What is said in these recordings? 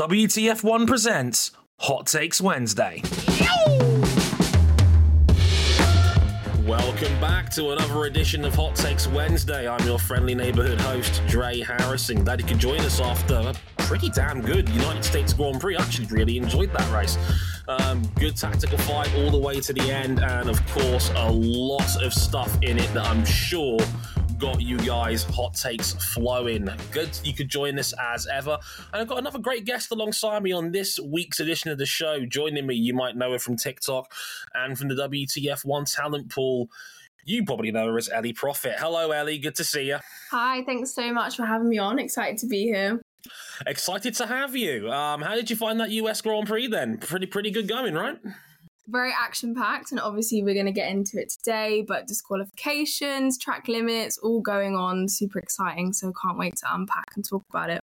WTF1 presents Hot Takes Wednesday. Welcome back to another edition of Hot Takes Wednesday. I'm your friendly neighborhood host, Dre Harrison. Glad you could join us after a pretty damn good United States Grand Prix. I actually really enjoyed that race. Um, good tactical fight all the way to the end, and of course, a lot of stuff in it that I'm sure got you guys hot takes flowing. Good you could join us as ever. And I've got another great guest alongside me on this week's edition of the show. Joining me, you might know her from TikTok and from the WTF1 talent pool. You probably know her as Ellie Prophet. Hello, Ellie. Good to see you. Hi, thanks so much for having me on. Excited to be here. Excited to have you. Um, how did you find that US Grand Prix then? Pretty, pretty good going, right? Very action packed, and obviously we're going to get into it today. But disqualifications, track limits, all going on, super exciting. So can't wait to unpack and talk about it.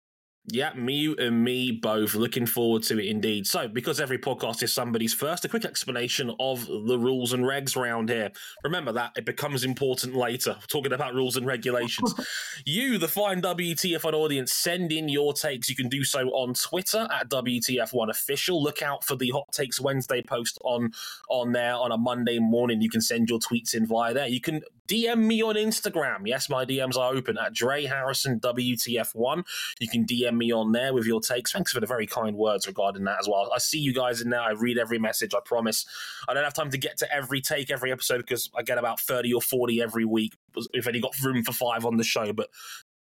Yeah, me and me both. Looking forward to it indeed. So, because every podcast is somebody's first, a quick explanation of the rules and regs around here. Remember that it becomes important later. talking about rules and regulations. you, the fine WTF1 audience, send in your takes. You can do so on Twitter at WTF1 official. Look out for the Hot Takes Wednesday post on on there on a Monday morning. You can send your tweets in via there. You can DM me on Instagram. Yes, my DMs are open at Dre Harrison WTF1. You can DM me on there with your takes. Thanks for the very kind words regarding that as well. I see you guys in there. I read every message. I promise. I don't have time to get to every take, every episode because I get about 30 or 40 every week. If only got room for five on the show, but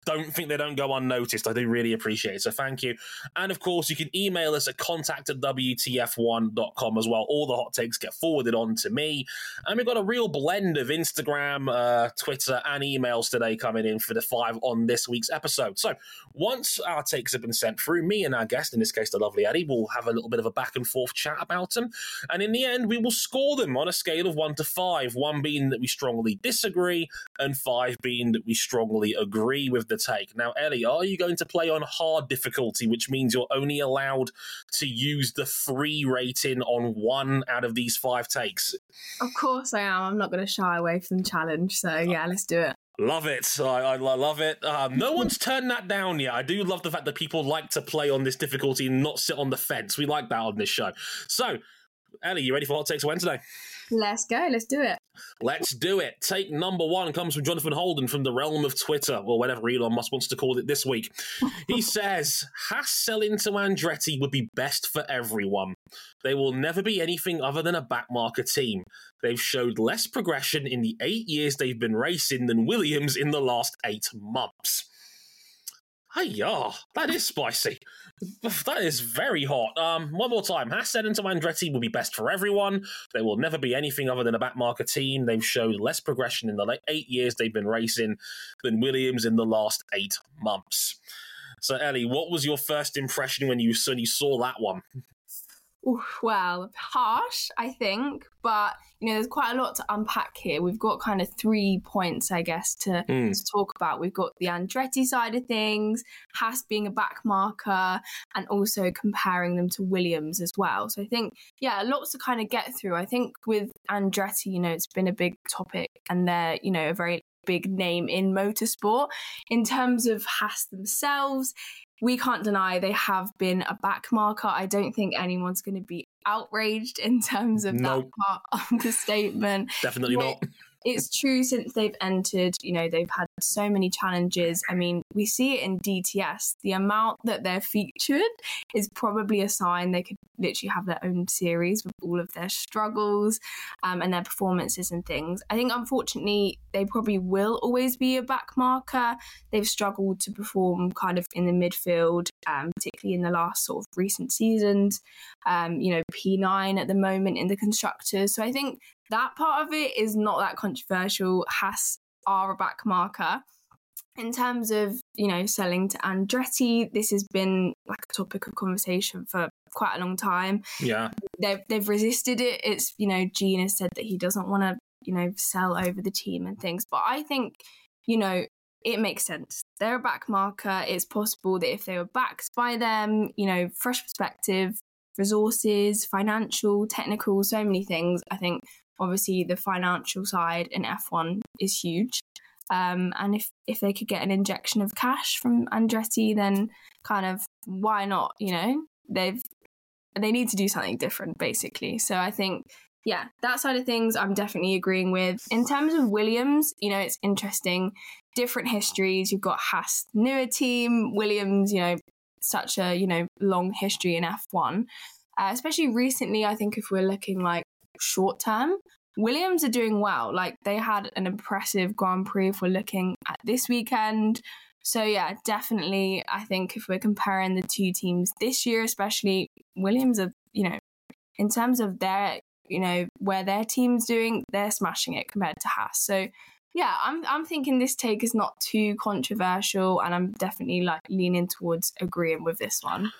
don't think they don't go unnoticed. I do really appreciate it. So thank you. And of course, you can email us at contact at WTF1.com as well. All the hot takes get forwarded on to me. And we've got a real blend of Instagram, uh, Twitter, and emails today coming in for the five on this week's episode. So once our takes have been sent through, me and our guest, in this case, the lovely Ellie, will have a little bit of a back and forth chat about them. And in the end, we will score them on a scale of one to five, one being that we strongly disagree, and five being that we strongly agree with the take. Now, Ellie, are you going to play on hard difficulty, which means you're only allowed to use the free rating on one out of these five takes? Of course I am. I'm not going to shy away from the challenge. So, yeah, let's do it. Love it. I, I love it. Um, no one's turned that down yet. I do love the fact that people like to play on this difficulty and not sit on the fence. We like that on this show. So, Ellie, you ready for Hot Takes Wednesday? Let's go. Let's do it. Let's do it. Take number one comes from Jonathan Holden from the realm of Twitter, or whatever Elon Musk wants to call it this week. he says Haas selling to Andretti would be best for everyone. They will never be anything other than a backmarker team. They've showed less progression in the eight years they've been racing than Williams in the last eight months. Hey, yeah, that is spicy. That is very hot. Um, one more time. Hassan and Andretti will be best for everyone. They will never be anything other than a backmarker team. They've showed less progression in the eight years they've been racing than Williams in the last eight months. So, Ellie, what was your first impression when you, you saw that one? well, harsh, I think, but you know, there's quite a lot to unpack here. We've got kind of three points, I guess, to, mm. to talk about. We've got the Andretti side of things, Haas being a back marker, and also comparing them to Williams as well. So I think, yeah, lots to kind of get through. I think with Andretti, you know, it's been a big topic, and they're, you know, a very big name in motorsport. In terms of Haas themselves, we can't deny they have been a back marker. I don't think anyone's going to be outraged in terms of nope. that part of the statement. Definitely not it's true since they've entered, you know, they've had so many challenges. I mean, we see it in DTS. The amount that they're featured is probably a sign they could literally have their own series with all of their struggles um, and their performances and things. I think, unfortunately, they probably will always be a back marker. They've struggled to perform kind of in the midfield, um, particularly in the last sort of recent seasons. Um, you know, P9 at the moment in the constructors. So I think that part of it is not that controversial. Haas are a back marker. In terms of, you know, selling to Andretti, this has been like a topic of conversation for quite a long time. Yeah. They've they've resisted it. It's, you know, Gene has said that he doesn't want to, you know, sell over the team and things. But I think, you know, it makes sense. They're a back marker. It's possible that if they were backed by them, you know, fresh perspective, resources, financial, technical, so many things, I think obviously the financial side in F1 is huge. Um, and if, if they could get an injection of cash from Andretti, then kind of why not, you know? they've they need to do something different, basically. So I think yeah, that side of things I'm definitely agreeing with. In terms of Williams, you know, it's interesting. Different histories. You've got Haas, newer team, Williams, you know, such a, you know, long history in F1. Uh, especially recently, I think if we're looking like short term, Williams are doing well. Like they had an impressive Grand Prix if we're looking at this weekend. So yeah, definitely I think if we're comparing the two teams this year, especially Williams are, you know, in terms of their you know, where their team's doing, they're smashing it compared to Haas. So yeah, I'm I'm thinking this take is not too controversial, and I'm definitely like leaning towards agreeing with this one.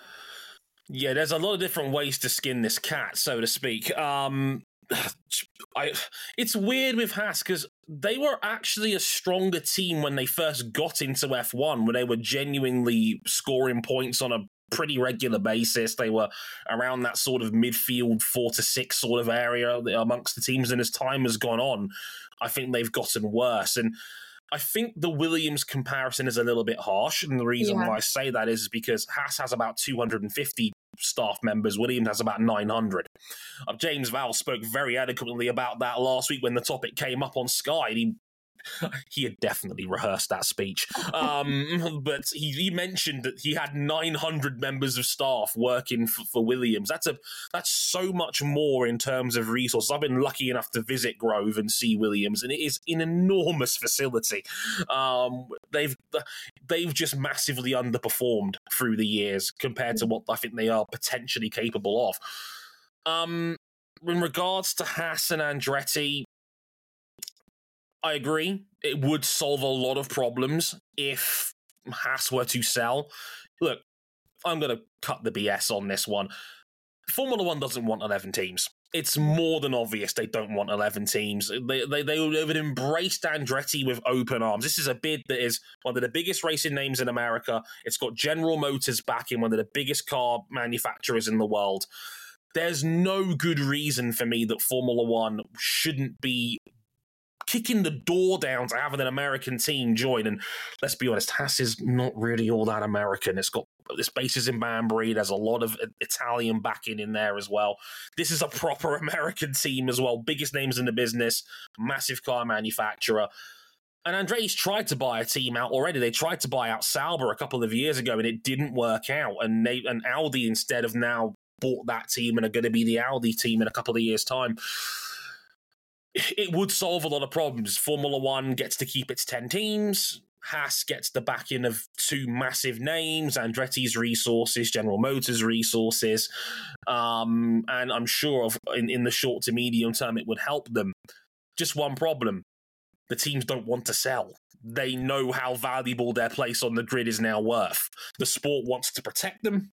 Yeah, there's a lot of different ways to skin this cat, so to speak. Um, I, it's weird with Haas because they were actually a stronger team when they first got into F1, where they were genuinely scoring points on a pretty regular basis. They were around that sort of midfield four to six sort of area amongst the teams. And as time has gone on, I think they've gotten worse. And I think the Williams comparison is a little bit harsh. And the reason yeah. why I say that is because Haas has about 250 staff members. Williams has about 900. Uh, James Vowles spoke very eloquently about that last week when the topic came up on Sky. He he had definitely rehearsed that speech. Um, but he, he, mentioned that he had 900 members of staff working for, for, Williams. That's a that's so much more in terms of resources. I've been lucky enough to visit Grove and see Williams, and it is an enormous facility. Um, they've they've just massively underperformed through the years compared to what I think they are potentially capable of. Um, in regards to Haas and Andretti, I agree. It would solve a lot of problems if Haas were to sell. Look, I'm going to cut the BS on this one. Formula One doesn't want 11 teams. It's more than obvious they don't want 11 teams. They, they, they would embrace Andretti with open arms. This is a bid that is one of the biggest racing names in America. It's got General Motors backing one of the biggest car manufacturers in the world. There's no good reason for me that Formula One shouldn't be kicking the door down to having an American team join. And let's be honest, Haas is not really all that American. It's got this bases in Banbury. There's a lot of Italian backing in there as well. This is a proper American team as well. Biggest names in the business, massive car manufacturer. And Andretti's tried to buy a team out already. They tried to buy out Sauber a couple of years ago, and it didn't work out. And they and Audi instead have now bought that team and are going to be the Audi team in a couple of years' time it would solve a lot of problems. Formula One gets to keep its 10 teams. Haas gets the backing of two massive names, Andretti's resources, General Motors resources, um, and I'm sure of, in, in the short to medium term it would help them. Just one problem: the teams don't want to sell. They know how valuable their place on the grid is now worth. The sport wants to protect them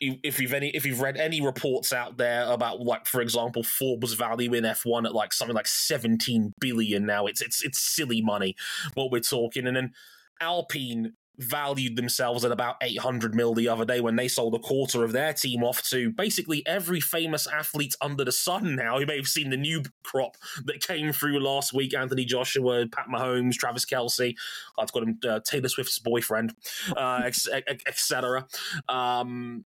if you've any if you've read any reports out there about like for example Forbes value in F1 at like something like 17 billion now it's it's it's silly money what we're talking and then Alpine valued themselves at about 800 mil the other day when they sold a quarter of their team off to basically every famous athlete under the sun now. You may have seen the new crop that came through last week Anthony Joshua, Pat Mahomes, Travis Kelce. I've got him, uh, Taylor Swift's boyfriend, uh, etc. Um,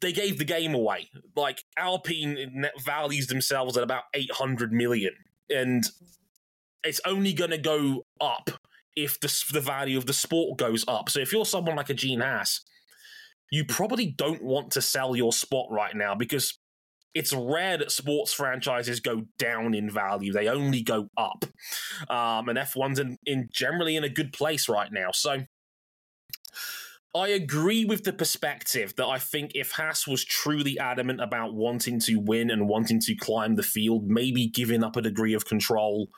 they gave the game away. Like Alpine values themselves at about 800 million, and it's only going to go up if the, the value of the sport goes up. So if you're someone like a Gene Haas, you probably don't want to sell your spot right now because it's rare that sports franchises go down in value. They only go up. Um, and F1's in, in generally in a good place right now. So I agree with the perspective that I think if Haas was truly adamant about wanting to win and wanting to climb the field, maybe giving up a degree of control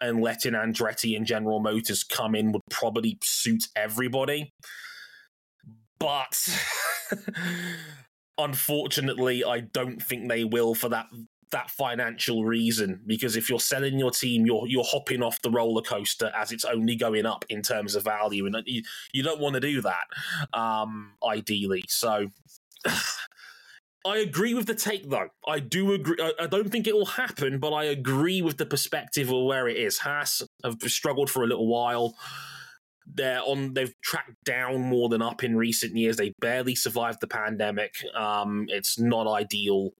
and letting Andretti and General Motors come in would probably suit everybody. But unfortunately, I don't think they will for that that financial reason because if you're selling your team you're you're hopping off the roller coaster as it's only going up in terms of value and you, you don't want to do that um ideally so I agree with the take though. I do agree. I, don't think it will happen, but I agree with the perspective of where it is. Haas have struggled for a little while. they're on they've tracked down more than up in recent years. They barely survived the pandemic. Um, it's not ideal.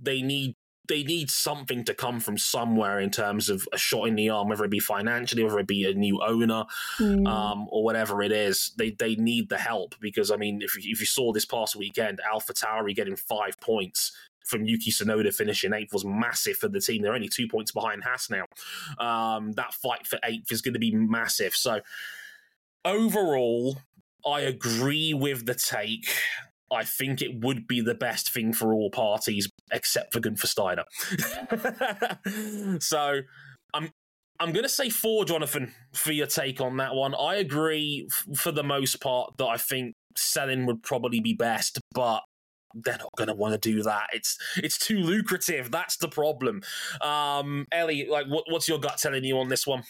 They need they need something to come from somewhere in terms of a shot in the arm, whether it be financially, whether it be a new owner, mm. um, or whatever it is. They they need the help because I mean, if if you saw this past weekend, AlphaTauri getting five points from Yuki Tsunoda finishing eighth was massive for the team. They're only two points behind Haas now. Um, that fight for eighth is going to be massive. So overall, I agree with the take. I think it would be the best thing for all parties, except for Gunther Steiner. so I'm I'm going to say four, Jonathan, for your take on that one. I agree f- for the most part that I think selling would probably be best, but they're not going to want to do that. It's it's too lucrative. That's the problem. Um, Ellie, like, what, what's your gut telling you on this one?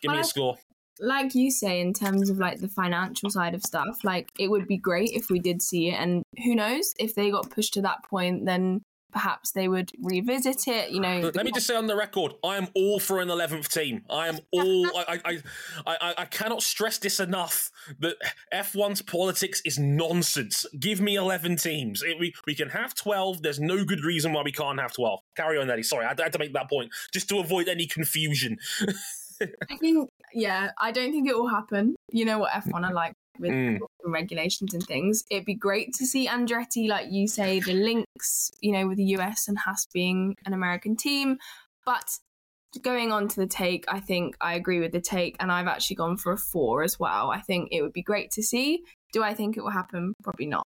Give me a score. Like you say, in terms of like the financial side of stuff, like it would be great if we did see it. And who knows if they got pushed to that point, then perhaps they would revisit it. You know, let me just say on the record, I am all for an eleventh team. I am all. I, I, I, I, cannot stress this enough that F1's politics is nonsense. Give me eleven teams. It, we we can have twelve. There's no good reason why we can't have twelve. Carry on, Ellie. Sorry, I had to make that point just to avoid any confusion. I think, yeah, I don't think it will happen. You know what F1 are like with mm. regulations and things. It'd be great to see Andretti, like you say, the links, you know, with the US and Haas being an American team. But going on to the take, I think I agree with the take, and I've actually gone for a four as well. I think it would be great to see. Do I think it will happen? Probably not.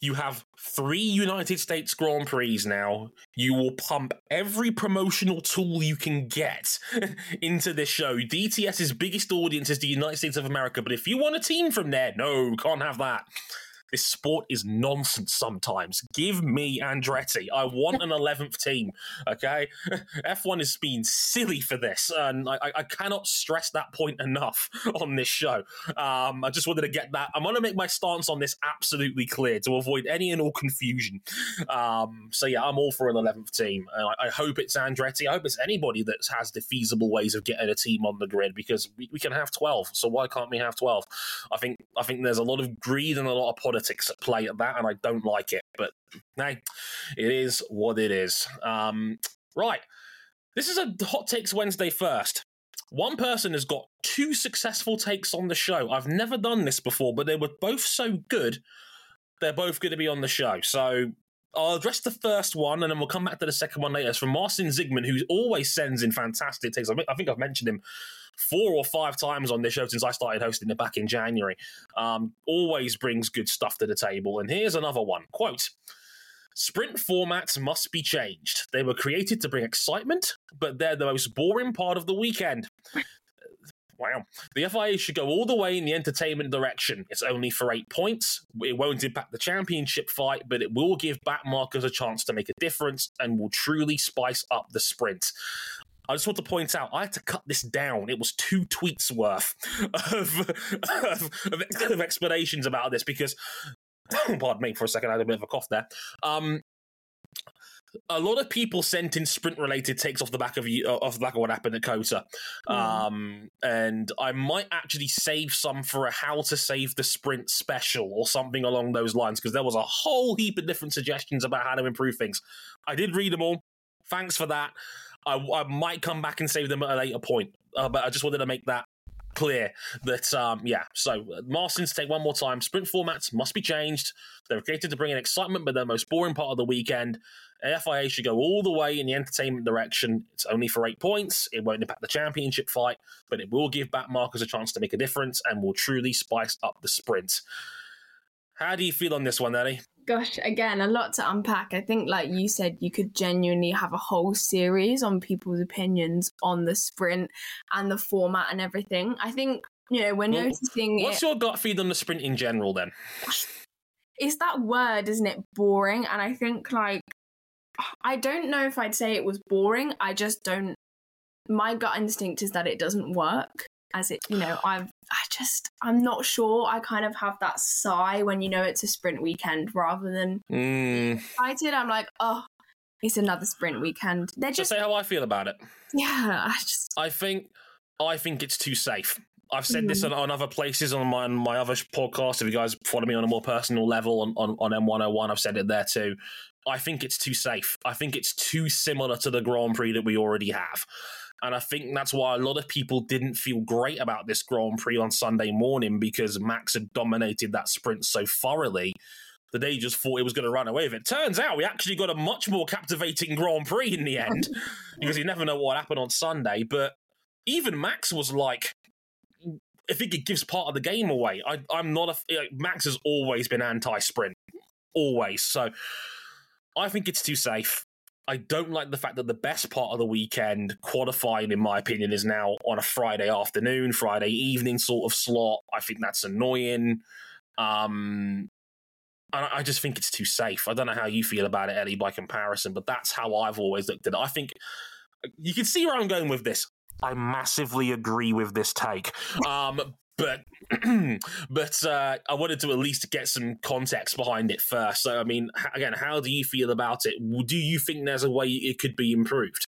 You have three United States Grand Prix now. You will pump every promotional tool you can get into this show. DTS's biggest audience is the United States of America, but if you want a team from there, no, can't have that. This sport is nonsense sometimes. Give me Andretti. I want an 11th team, okay? F1 is being silly for this, and I, I cannot stress that point enough on this show. Um, I just wanted to get that. I'm going to make my stance on this absolutely clear to avoid any and all confusion. Um, so, yeah, I'm all for an 11th team. I, I, hope it's Andretti. I hope it's anybody that has the feasible ways of getting a team on the grid because we, we can have 12. So, why can't we have 12? I think, I think there's a lot of greed and a lot of at play at that, and I don't like it. But hey, it is what it is. Um, right. This is a Hot Takes Wednesday first. One person has got two successful takes on the show. I've never done this before, but they were both so good, they're both going to be on the show. So I'll address the first one and then we'll come back to the second one later. It's from Marcin Zygmunt, who always sends in fantastic takes. I think I've mentioned him four or five times on this show since I started hosting it back in January. Um, always brings good stuff to the table. And here's another one quote. Sprint formats must be changed. They were created to bring excitement, but they're the most boring part of the weekend. Wow. The FIA should go all the way in the entertainment direction. It's only for eight points. It won't impact the championship fight, but it will give backmarkers a chance to make a difference and will truly spice up the sprint. I just want to point out, I had to cut this down. It was two tweets worth of, of, of explanations about this because, pardon me for a second, I had a bit of a cough there. Um, a lot of people sent in sprint related takes off the back of you off the back of what happened at COTA, Mm. Um, and I might actually save some for a how to save the sprint special or something along those lines because there was a whole heap of different suggestions about how to improve things. I did read them all. Thanks for that. I, I might come back and save them at a later point, uh, but I just wanted to make that clear that um, yeah so uh, Marcin's take one more time. Sprint formats must be changed. They're created to bring in excitement but they're the most boring part of the weekend. FIA should go all the way in the entertainment direction. It's only for eight points. It won't impact the championship fight but it will give back markers a chance to make a difference and will truly spice up the sprint how do you feel on this one Ellie Gosh, again, a lot to unpack. I think, like you said, you could genuinely have a whole series on people's opinions on the sprint and the format and everything. I think, you know, we're well, noticing. What's it, your gut feed on the sprint in general then? It's that word, isn't it? Boring. And I think, like, I don't know if I'd say it was boring. I just don't. My gut instinct is that it doesn't work as it you know i've i just i'm not sure i kind of have that sigh when you know it's a sprint weekend rather than mm. excited i'm like oh it's another sprint weekend they're just say how i feel about it yeah i just i think i think it's too safe I've said mm. this on, on, other places on my, on my other podcast. If you guys follow me on a more personal level on, on, on M101, I've said it there too. I think it's too safe. I think it's too similar to the Grand Prix that we already have. And I think that's why a lot of people didn't feel great about this Grand Prix on Sunday morning because Max had dominated that sprint so thoroughly that they just thought it was going to run away with it. Turns out we actually got a much more captivating Grand Prix in the end because you never know what happened on Sunday. But even Max was like, I think it gives part of the game away. I, am not a. Max has always been anti sprint, always. So I think it's too safe. I don't like the fact that the best part of the weekend, qualifying, in my opinion, is now on a Friday afternoon, Friday evening sort of slot. I think that's annoying. Um, and I just think it's too safe. I don't know how you feel about it, Ellie, by comparison, but that's how I've always looked at it. I think you can see where I'm going with this. I massively agree with this take. Um, but but uh, I wanted to at least get some context behind it first. So, I mean, again, how do you feel about it? Do you think there's a way it could be improved?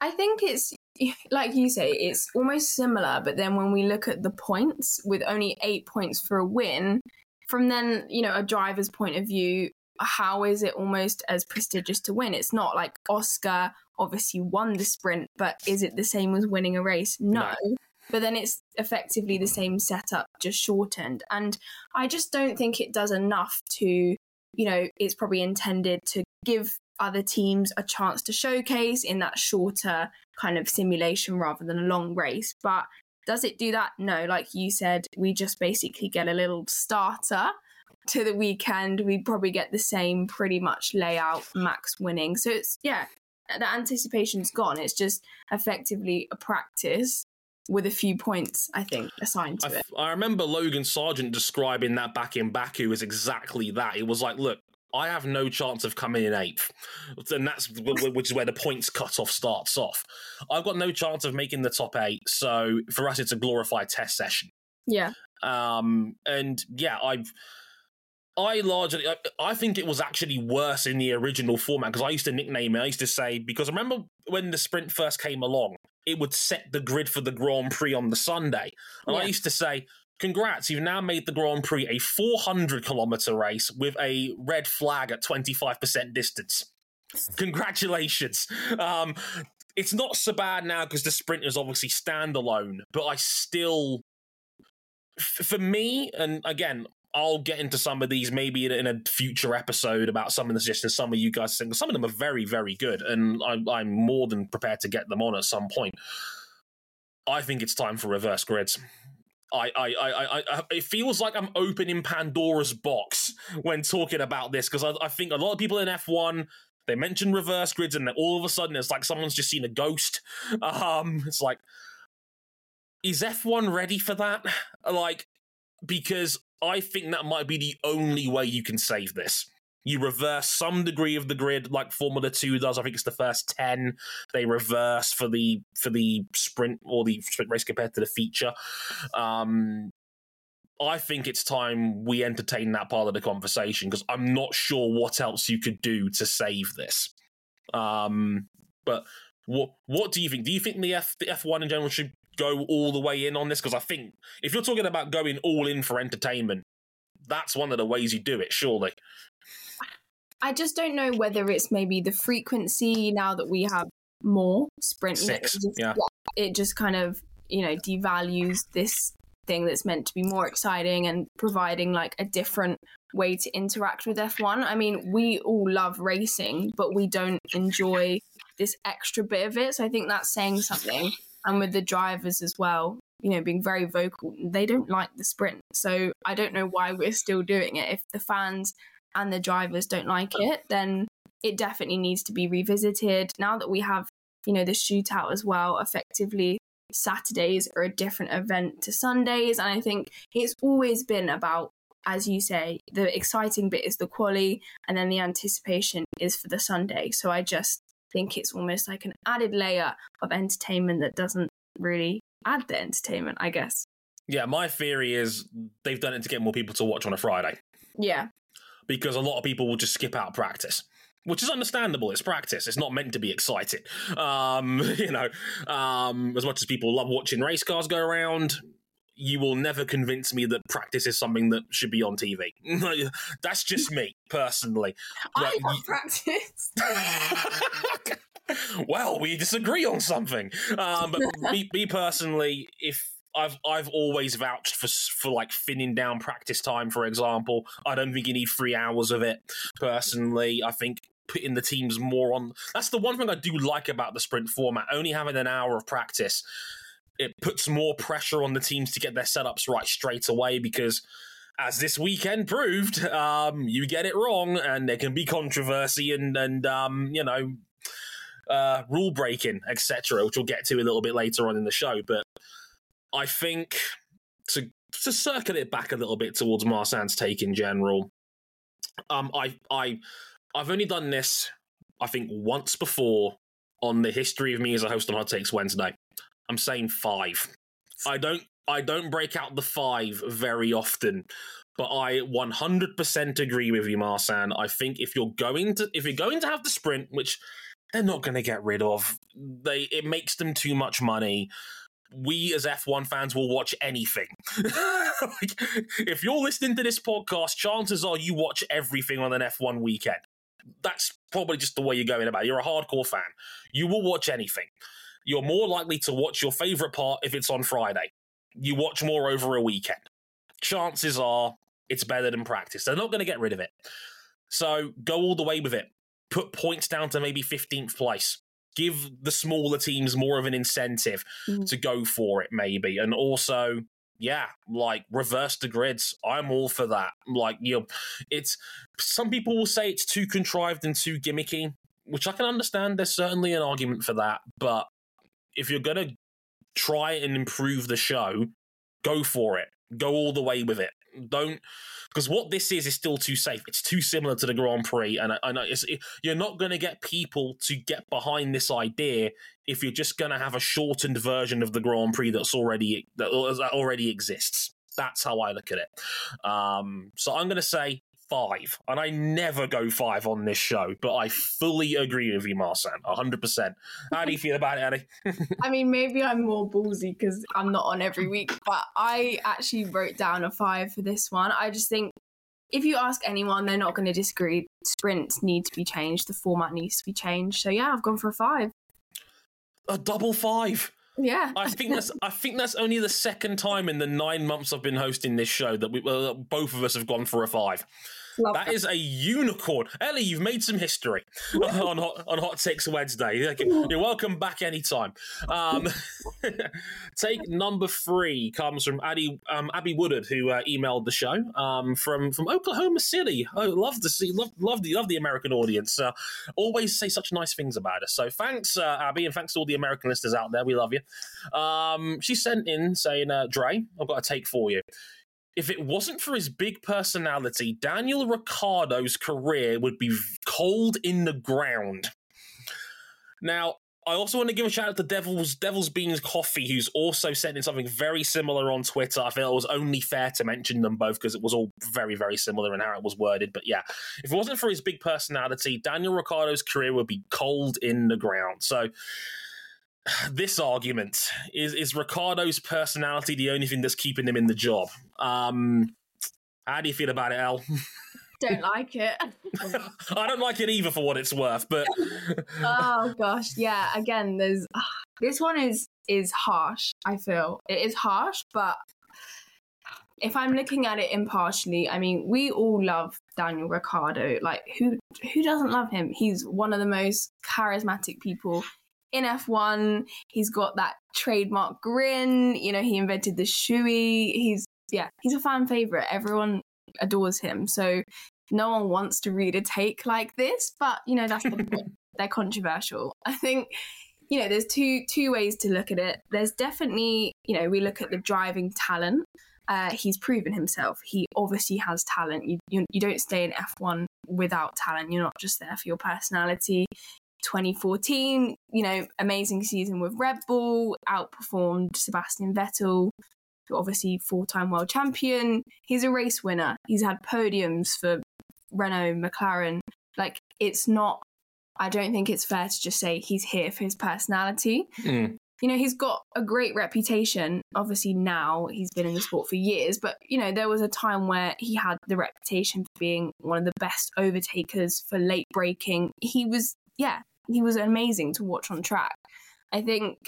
I think it's like you say, it's almost similar. But then when we look at the points, with only eight points for a win, from then you know a driver's point of view, how is it almost as prestigious to win? It's not like Oscar obviously won the sprint, but is it the same as winning a race? No. no but then it's effectively the same setup, just shortened. And I just don't think it does enough to, you know, it's probably intended to give other teams a chance to showcase in that shorter kind of simulation rather than a long race. But does it do that? No. Like you said, we just basically get a little starter to the weekend. We probably get the same pretty much layout, max winning. So it's, yeah, the anticipation's gone. It's just effectively a practice with a few points, I think, assigned to I, it. I remember Logan Sargeant describing that back in Baku as exactly that. It was like, look, I have no chance of coming in eighth, and that's which is where the points cutoff starts off. I've got no chance of making the top eight, so for us, it's a glorified test session. Yeah. Um, and yeah, I've. I largely, I, I, think it was actually worse in the original format because I used to nickname it. I used to say because I remember when the sprint first came along, it would set the grid for the Grand Prix on the Sunday. And yeah. I used to say, congrats, you've now made the Grand Prix a 400 kilometer race with a red flag at 25% distance. Congratulations. Um, it's not so bad now because the sprint is obviously standalone, but I still, for me, and again, I'll get into some of these maybe in, a future episode about some of the suggestions some of you guys think. Some of them are very, very good, and I'm, I'm more than prepared to get them on at some point. I think it's time for reverse grids. I, I, I, I, it feels like I'm opening Pandora's box when talking about this because I, I think a lot of people in F1 they mention reverse grids and then all of a sudden it's like someone's just seen a ghost. Um, it's like, is F1 ready for that? Like, because I think that might be the only way you can save this. You reverse some degree of the grid, like Formula Two does. I think it's the first ten they reverse for the for the sprint or the sprint race compared to the feature. Um, I think it's time we entertain that part of the conversation because I'm not sure what else you could do to save this. Um, but what what do you think? Do you think the F the F1 in general should go all the way in on this? Because I think if you're talking about going all in for entertainment, that's one of the ways you do it, surely. I just don't know whether it's maybe the frequency now that we have more sprint. Six, it just, yeah. It just kind of, you know, devalues this thing that's meant to be more exciting and providing like a different way to interact with F1. I mean, we all love racing, but we don't enjoy this extra bit of it. So I think that's saying something and with the drivers as well, you know, being very vocal. They don't like the sprint. So I don't know why we're still doing it. If the fans and the drivers don't like it, then it definitely needs to be revisited. Now that we have, you know, the shootout as well, effectively Saturdays are a different event to Sundays. And I think it's always been about, as you say, the exciting bit is the quali, and then the anticipation is for the Sunday. So I just think it's almost like an added layer of entertainment that doesn't really add the entertainment, I guess. Yeah, my theory is they've done it to get more people to watch on a Friday. Yeah. Because a lot of people will just skip out practice. Which is understandable. It's practice. It's not meant to be exciting. Um, you know, um, as much as people love watching race cars go around, you will never convince me that practice is something that should be on TV. That's just me personally. I love practice. well, we disagree on something. Um, but me, me personally, if I've I've always vouched for for like thinning down practice time, for example. I don't think you need three hours of it. Personally, I think putting the teams more on. That's the one thing I do like about the sprint format. Only having an hour of practice, it puts more pressure on the teams to get their setups right straight away because. As this weekend proved, um, you get it wrong, and there can be controversy and and um, you know uh, rule breaking, etc., which we'll get to a little bit later on in the show. But I think to to circle it back a little bit towards Marcin's take in general, um, I I I've only done this I think once before on the history of me as a host on Hot Takes Wednesday. I'm saying five. I don't I don't break out the five very often, but I 100% agree with you, Marcin. I think if you're going to if you're going to have the sprint, which they're not going to get rid of, they it makes them too much money. We as F1 fans will watch anything. like, if you're listening to this podcast, chances are you watch everything on an F1 weekend. That's probably just the way you're going about it. You're a hardcore fan. You will watch anything. You're more likely to watch your favorite part if it's on Friday. You watch more over a weekend. Chances are it's better than practice. They're not going to get rid of it. So go all the way with it. Put points down to maybe 15th place. Give the smaller teams more of an incentive Mm. to go for it, maybe. And also, yeah, like reverse the grids. I'm all for that. Like, you know, it's some people will say it's too contrived and too gimmicky, which I can understand. There's certainly an argument for that. But if you're to try and improve the show, go for it. Go all the way with it. Don't because what this is is still too safe. It's too similar to the Grand Prix, and I, know it, you're not going to get people to get behind this idea if you're just going to have a shortened version of the Grand Prix that's already that already exists. That's how I look at it. Um, so I'm going to say five, and I never go five on this show, but I fully agree with you, Marcin, hundred percent. How do you feel about it, Ellie? I mean, maybe I'm more ballsy because I'm not on every week, but I actually wrote down a five for this one. I just think if you ask anyone, they're not going to disagree. Sprints need to be changed. The format needs to be changed. So yeah, I've gone for a five. A double five. Yeah, I think that's I think that's only the second time in the nine months I've been hosting this show that we well, both of us have gone for a five. Love That is a unicorn. Ellie, you've made some history on Hot, on Hot Takes Wednesday. You're welcome back anytime. Um, take number three comes from Abby, um, Abby Woodard, who uh, emailed the show um, from from Oklahoma City. I love to see, love, love the love the American audience. Uh, always say such nice things about us. So thanks, uh, Abby, and thanks to all the American listeners out there. We love you. Um, she sent in saying, uh, "Dre, I've got a take for you." If it wasn't for his big personality, Daniel Ricciardo's career would be cold in the ground. Now, I also want to give a shout out to Devil's Devil's Beans Coffee, who's also sent in something very similar on Twitter. I feel it was only fair to mention them both because it was all very, very similar in how it was worded. But yeah, if it wasn't for his big personality, Daniel Ricciardo's career would be cold in the ground. So this argument is is Ricciardo's personality the only thing that's keeping him in the job? Um, how do you feel about it, Al? don't like it. I don't like it either, for what it's worth. But oh gosh, yeah. Again, there's this one is is harsh. I feel it is harsh, but if I'm looking at it impartially, I mean, we all love Daniel Ricciardo. Like, who who doesn't love him? He's one of the most charismatic people in F1. He's got that trademark grin. You know, he invented the shoey. He's yeah, he's a fan favorite. Everyone adores him. So no one wants to read a take like this, but you know, that's the point. They're controversial. I think you know, there's two two ways to look at it. There's definitely, you know, we look at the driving talent. Uh, he's proven himself. He obviously has talent. You, you you don't stay in F1 without talent. You're not just there for your personality. 2014, you know, amazing season with Red Bull, outperformed Sebastian Vettel, obviously four time world champion. He's a race winner. He's had podiums for Renault, McLaren. Like, it's not, I don't think it's fair to just say he's here for his personality. Mm. you know, he's got a great reputation. Obviously, now he's been in the sport for years, but, you know, there was a time where he had the reputation for being one of the best overtakers for late breaking. He was, yeah, he was amazing to watch on track. I think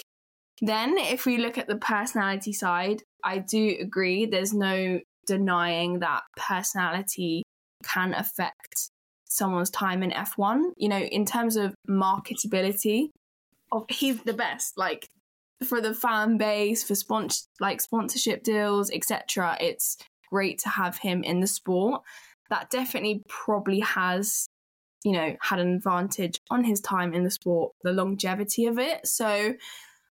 then, if we look at the personality side, I do agree there's no denying that personality can affect someone's time in F1. You know, in terms of marketability, of he's the best. Like for the fan base, for sponsor like sponsorship deals, etc. It's great to have him in the sport. That definitely probably has, you know, had an advantage on his time in the sport, the longevity of it. So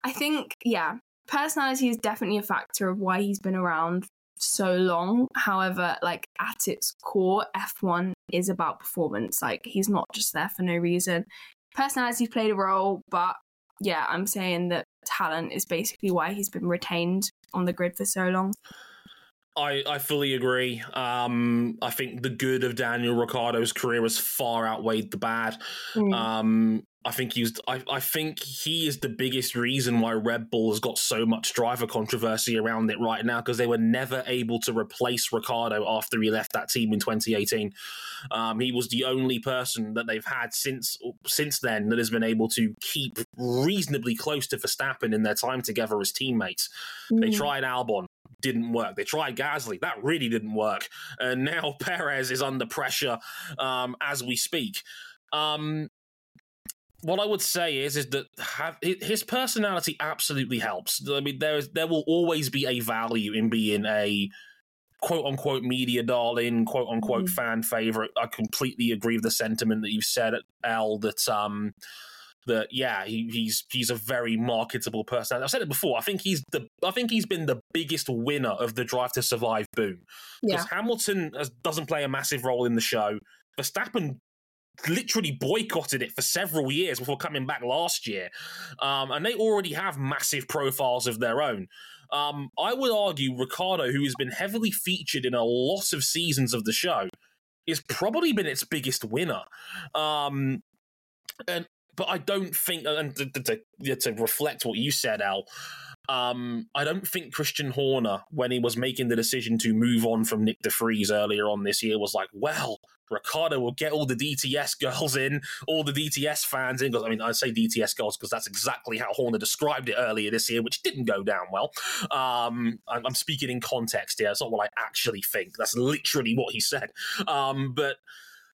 I think, yeah, personality is definitely a factor of why he's been around so long. However, like at its core, F1 is about performance. Like he's not just there for no reason. Personality played a role, but yeah, I'm saying that talent is basically why he's been retained on the grid for so long. I, I fully agree. Um, I think the good of Daniel Ricciardo's career has far outweighed the bad. Mm. Um, I think he's. I, I think he is the biggest reason why Red Bull has got so much driver controversy around it right now because they were never able to replace Ricciardo after he left that team in 2018. Um, he was the only person that they've had since since then that has been able to keep reasonably close to Verstappen in their time together as teammates. Mm. They tried Albon, didn't work. They tried Gasly, that really didn't work, and now Perez is under pressure um, as we speak. Um, what I would say is is that have, his personality absolutely helps. I mean, there is there will always be a value in being a quote unquote media darling, quote unquote mm-hmm. fan favorite. I completely agree with the sentiment that you've said, L. That um, that yeah, he, he's he's a very marketable person. I've said it before. I think he's the I think he's been the biggest winner of the Drive to Survive boom because yeah. Hamilton has, doesn't play a massive role in the show. Verstappen literally boycotted it for several years before coming back last year. Um, and they already have massive profiles of their own. Um, I would argue Ricciardo, who has been heavily featured in a lot of seasons of the show, has probably been its biggest winner. Um, and but I don't think, and to, to, to reflect what you said, Al, um, I don't think Christian Horner, when he was making the decision to move on from Nick de Vries earlier on this year, was like, well, Ricciardo will get all the DTS girls in, all the DTS fans in. Because I mean, I say DTS girls because that's exactly how Horner described it earlier this year, which didn't go down well. Um, I'm speaking in context here. It's not what I actually think. That's literally what he said. Um, but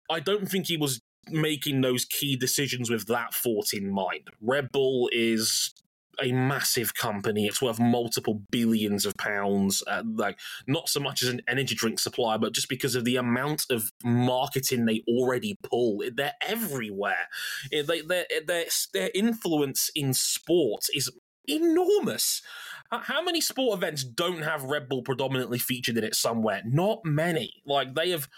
I don't think he was making those key decisions with that thought in mind. Red Bull is a massive company. It's worth multiple billions of pounds. Uh, like not so much as an energy drink supplier, but just because of the amount of marketing they already pull. They're everywhere. They, their, their, their influence in sport is enormous. How many sport events don't have Red Bull predominantly featured in it somewhere? Not many. Like they have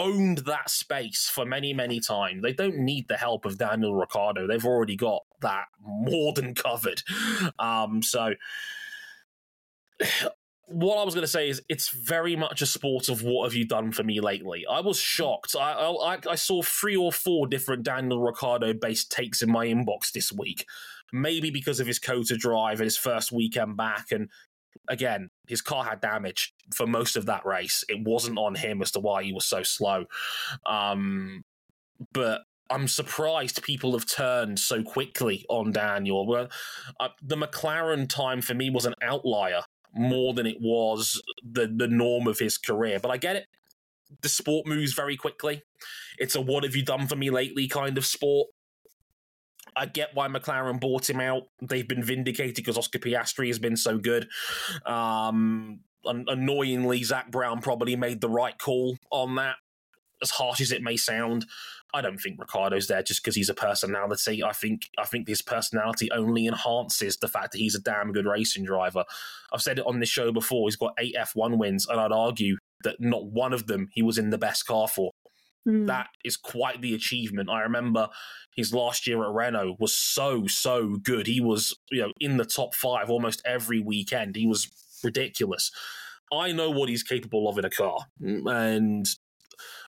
owned that space for many, many times. They don't need the help of Daniel Ricciardo. They've already got that more than covered. Um, so what I was going to say is it's very much a sport of what have you done for me lately. I was shocked. I I, I saw three or four different Daniel Ricciardo based takes in my inbox this week. Maybe because of his COTA drive and his first weekend back, and again, his car had damage for most of that race. It wasn't on him as to why he was so slow. Um, but I'm surprised people have turned so quickly on Daniel. Well, uh, the McLaren time for me was an outlier more than it was the the norm of his career. But I get it. The sport moves very quickly. It's a "what have you done for me lately" kind of sport. I get why McLaren bought him out. They've been vindicated because Oscar Piastri has been so good. Um, annoyingly, Zak Brown probably made the right call on that. As harsh as it may sound, I don't think Ricciardo's there just because he's a personality. I think I think his personality only enhances the fact that he's a damn good racing driver. I've said it on this show before. He's got eight F1 wins, and I'd argue that not one of them he was in the best car for. Mm. That is quite the achievement. I remember his last year at Renault was so so good. He was you know in the top five almost every weekend. He was ridiculous. I know what he's capable of in a car, and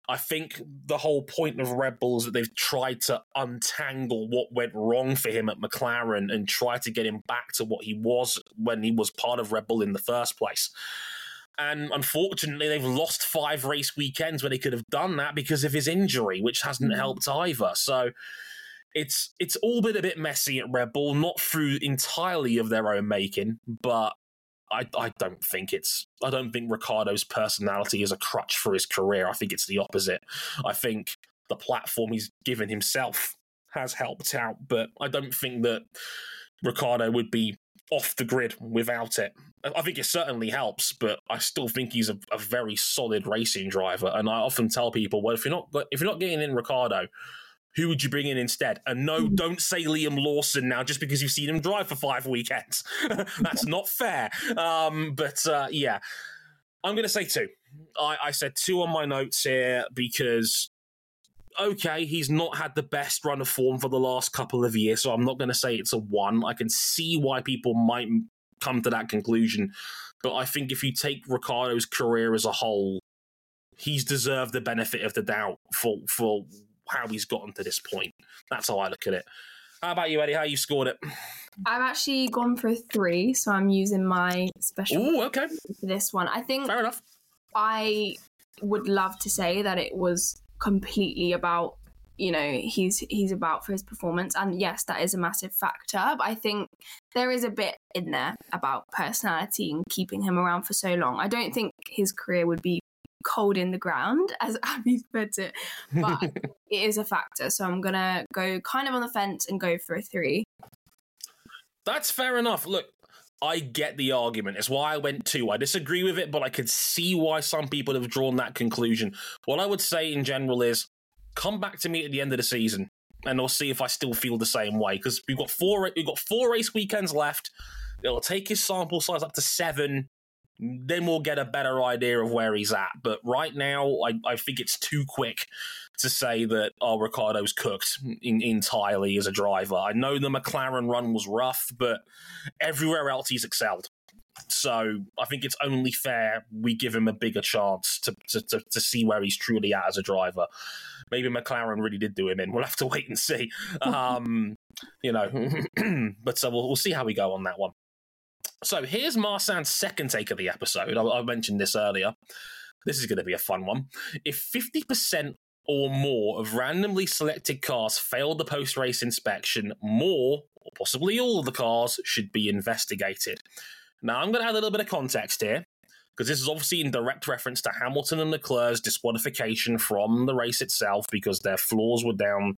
I think the whole point of Red Bull is that they've tried to untangle what went wrong for him at McLaren and try to get him back to what he was when he was part of Red Bull in the first place. And unfortunately, they've lost five race weekends where they could have done that because of his injury, which hasn't mm-hmm. helped either. So it's it's all been a bit messy at Red Bull, not through entirely of their own making, but I, I don't think it's I don't think Ricciardo's personality is a crutch for his career. I think it's the opposite. I think the platform he's given himself has helped out, but I don't think that Ricciardo would be off the grid without it. I think it certainly helps, but I still think he's a, a, very solid racing driver. And I often tell people, well, if you're not if you're not getting in Ricciardo, who would you bring in instead? And no, hmm. don't say Liam Lawson now just because you've seen him drive for five weekends. That's not fair. Um, but uh, yeah, I'm going to say two. I, I said two on my notes here because okay, he's not had the best run of form for the last couple of years, so I'm not going to say it's a one. I can see why people might come to that conclusion, but I think if you take Ricciardo's career as a whole, he's deserved the benefit of the doubt for for how he's gotten to this point. That's how I look at it. How about you, Ellie? How you scored it? I've actually gone for a three, so I'm using my special. Ooh, okay. For this one, I think. Fair enough. I would love to say that it was completely about you know he's he's about for his performance and yes that is a massive factor but i think there is a bit in there about personality and keeping him around for so long i don't think his career would be cold in the ground as Abby put it but it is a factor so i'm gonna go kind of on the fence and go for a three that's fair enough look I get the argument. It's why I went two. I disagree with it, but I could see why some people have drawn that conclusion. What I would say in general is come back to me at the end of the season and I'll see if I still feel the same way. Because we've got four we've got four race weekends left. It'll take his sample size up to seven. Then we'll get a better idea of where he's at. But right now, I, I think it's too quick to say that oh Ricciardo's cooked in, entirely as a driver. I know the McLaren run was rough, but everywhere else he's excelled. So I think it's only fair we give him a bigger chance to, to, to, to, see where he's truly at as a driver. Maybe McLaren really did do him in. We'll have to wait and see. Um, you know, but so we'll, we'll see how we go on that one. So here's Marcin's second take of the episode. I, I mentioned this earlier. This is going to be a fun one. If 50% or more of randomly selected cars failed the post race inspection, more, or possibly all of the cars, should be investigated. Now, I'm going to add a little bit of context here, because this is obviously in direct reference to Hamilton and Leclerc's disqualification from the race itself because their floors were down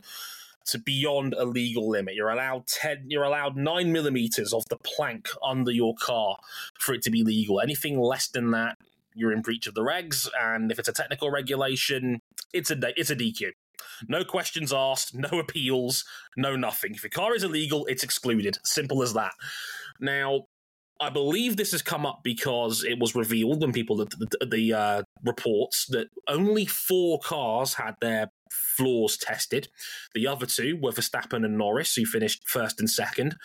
to beyond a legal limit. You're allowed ten. You're allowed nine millimeters of the plank under your car for it to be legal. Anything less than that, you're in breach of the regs, and if it's a technical regulation, it's a it's a DQ. No questions asked, no appeals, no nothing. If your car is illegal, it's excluded. Simple as that. Now, I believe this has come up because it was revealed when people the, the, the uh, reports that only four cars had their floors tested. The other two were Verstappen and Norris, who finished first and second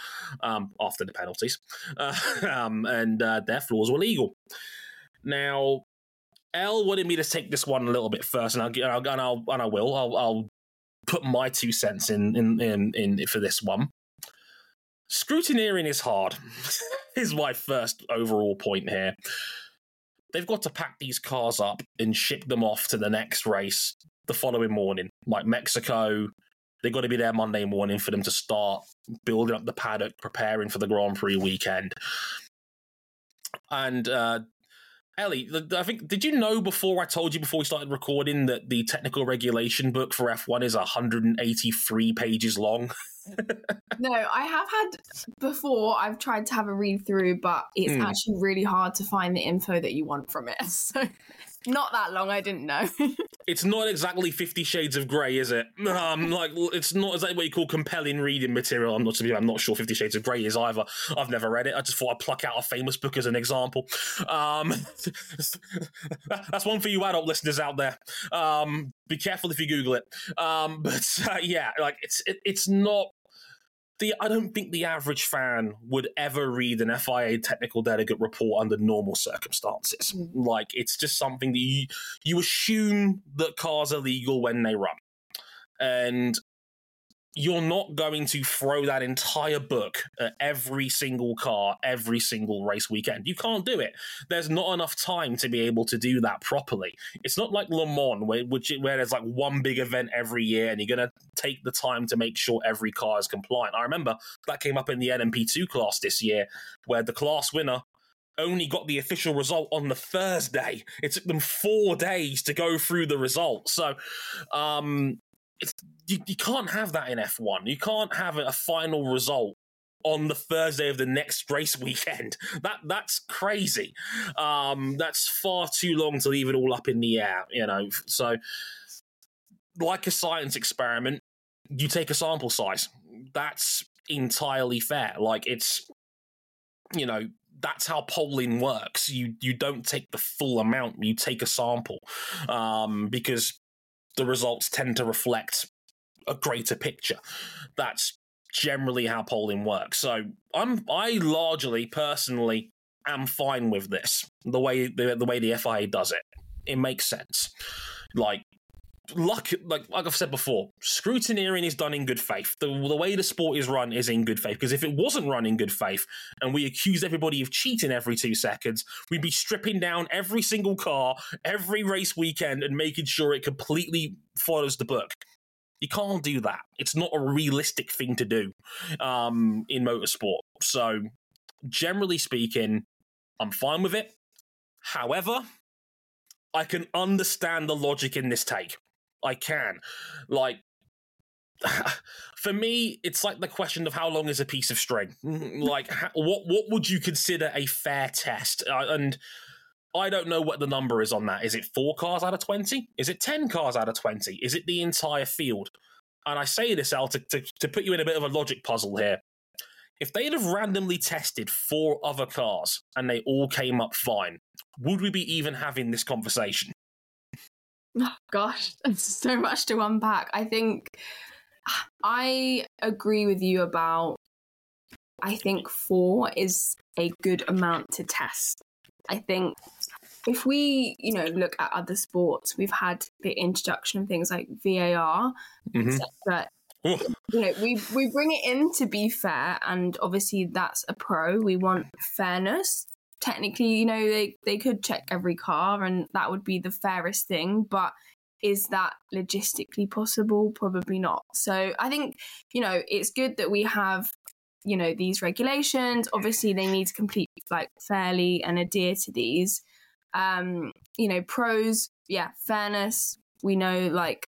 um, after the penalties, uh, um, and uh, their floors were legal. Now, El wanted me to take this one a little bit first, and I'll and I'll and, I'll, and I will. I'll, I'll put my two cents in in in, in for this one. Scrutineering is hard. is my first overall point here. They've got to pack these cars up and ship them off to the next race the following morning, like Mexico. They've got to be there Monday morning for them to start building up the paddock, preparing for the Grand Prix weekend. And uh, Ellie, I think did you know before I told you before we started recording that the technical regulation book for F1 is 183 pages long? no, I have had before. I've tried to have a read through, but it's mm. actually really hard to find the info that you want from it. So not that long. I didn't know. it's not exactly Fifty Shades of Grey, is it? Um, like it's not exactly what you call compelling reading material. I'm not. I'm not sure Fifty Shades of Grey is either. I've never read it. I just thought I'd pluck out a famous book as an example. Um, that's one for you adult listeners out there. Um, be careful if you Google it. Um, but uh, yeah, like it's it, it's not the I don't think the average fan would ever read an FIA technical delegate report under normal circumstances. Mm. Like it's just something that you you assume that cars are legal when they run. And you're not going to throw that entire book at every single car, every single race weekend. You can't do it. There's not enough time to be able to do that properly. It's not like Le Mans, where, which, where there's like one big event every year and you're going to take the time to make sure every car is compliant. I remember that came up in the LMP2 class this year, where the class winner only got the official result on the Thursday. It took them four days to go through the results. So, um, you, you can't have that in F1. You can't have a final result on the Thursday of the next race weekend. That that's crazy. Um, that's far too long to leave it all up in the air. You know, so like a science experiment, you take a sample size. That's entirely fair. Like it's, you know, that's how polling works. You you don't take the full amount. You take a sample um, because the results tend to reflect a greater picture. That's generally how polling works. So I'm I largely personally am fine with this. The way the, the way the FIA does it. It makes sense. Like luck like like I've said before, scrutineering is done in good faith. The the way the sport is run is in good faith. Because if it wasn't run in good faith and we accused everybody of cheating every two seconds, we'd be stripping down every single car, every race weekend, and making sure it completely follows the book. You can't do that. It's not a realistic thing to do um, in motorsport. So, generally speaking, I'm fine with it. However, I can understand the logic in this take. I can. Like, for me, it's like the question of how long is a piece of string. Like, what what would you consider a fair test? Uh, and I don't know what the number is on that. Is it four cars out of 20? Is it 10 cars out of 20? Is it the entire field? And I say this, El, to, to, to put you in a bit of a logic puzzle here. If they'd have randomly tested four other cars and they all came up fine, would we be even having this conversation? Oh, gosh, there's so much to unpack. I think I agree with you about. I think four is a good amount to test. I think if we, you know, look at other sports, we've had the introduction of things like VAR, mm-hmm. but you know, we we bring it in to be fair, and obviously that's a pro. We want fairness. Technically, you know, they they could check every car, and that would be the fairest thing. But is that logistically possible? Probably not. So I think you know it's good that we have you know these regulations obviously they need to complete like fairly and adhere to these um you know pros yeah fairness we know like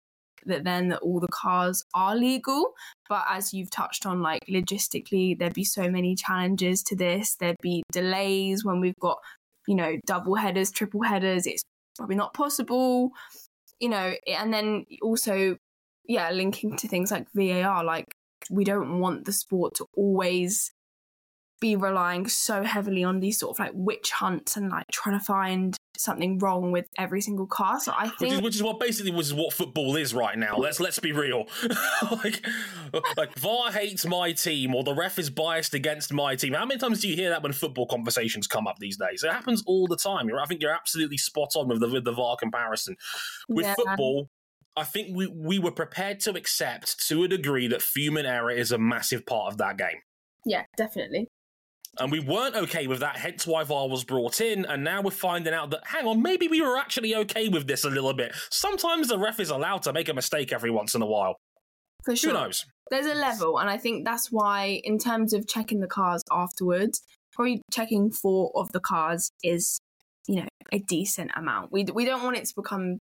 that then all the cars are legal. But as you've touched on like logistically there'd be so many challenges to this. There'd be delays when we've got you know double headers triple headers. It's probably not possible you know and then also yeah linking to things like var like we don't want the sport to always be relying so heavily on these sort of like witch hunts and like trying to find something wrong with every single car. So I think, which is, which is what basically was what football is right now. Let's let's be real. like, like VAR hates my team or the ref is biased against my team. How many times do you hear that when football conversations come up these days? It happens all the time. I think you're absolutely spot on with the with the VAR comparison. With yeah. football, I think we, we were prepared to accept to a degree that human error is a massive part of that game. Yeah, definitely. And we weren't okay with that, hence why VAR was brought in. And now we're finding out that, hang on, maybe we were actually okay with this a little bit. Sometimes the ref is allowed to make a mistake every once in a while. For sure. Who knows? There's a level, and I think that's why, in terms of checking the cars afterwards, probably checking four of the cars is, you know, a decent amount. We, we don't want it to become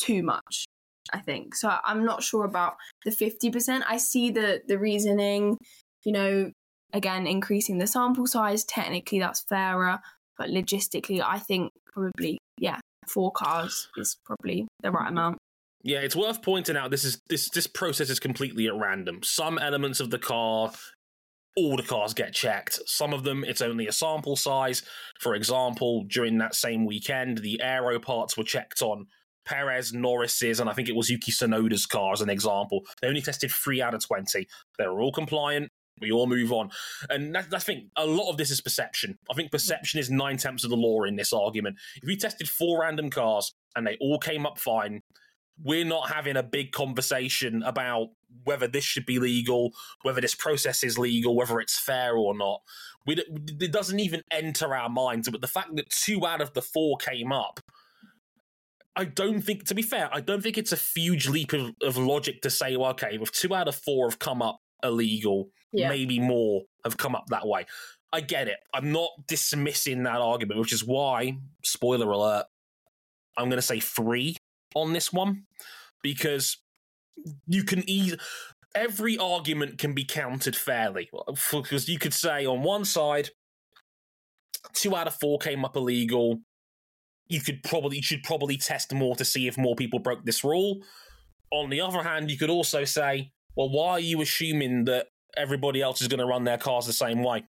too much. I think. So I'm not sure about the 50%. I see the the reasoning, you know, again increasing the sample size, technically that's fairer, but logistically I think probably yeah, four cars is probably the right mm-hmm. amount. Yeah, it's worth pointing out this is this this process is completely at random. Some elements of the car all the cars get checked. Some of them, it's only a sample size. For example, during that same weekend, the aero parts were checked on Perez, Norris's, and I think it was Yuki Tsunoda's car as an example. They only tested three out of 20. They were all compliant. We all move on. And I think a lot of this is perception. I think perception is nine tenths of the law in this argument. If we tested four random cars and they all came up fine, we're not having a big conversation about whether this should be legal, whether this process is legal, whether it's fair or not. We, it doesn't even enter our minds. But the fact that two out of the four came up, I don't think, to be fair, I don't think it's a huge leap of, of logic to say, well, okay, if two out of four have come up illegal, yeah. maybe more have come up that way. I get it. I'm not dismissing that argument, which is why, spoiler alert, I'm going to say three on this one because you can ease every argument can be countered fairly because you could say on one side two out of four came up illegal you could probably you should probably test more to see if more people broke this rule on the other hand you could also say well why are you assuming that everybody else is going to run their cars the same way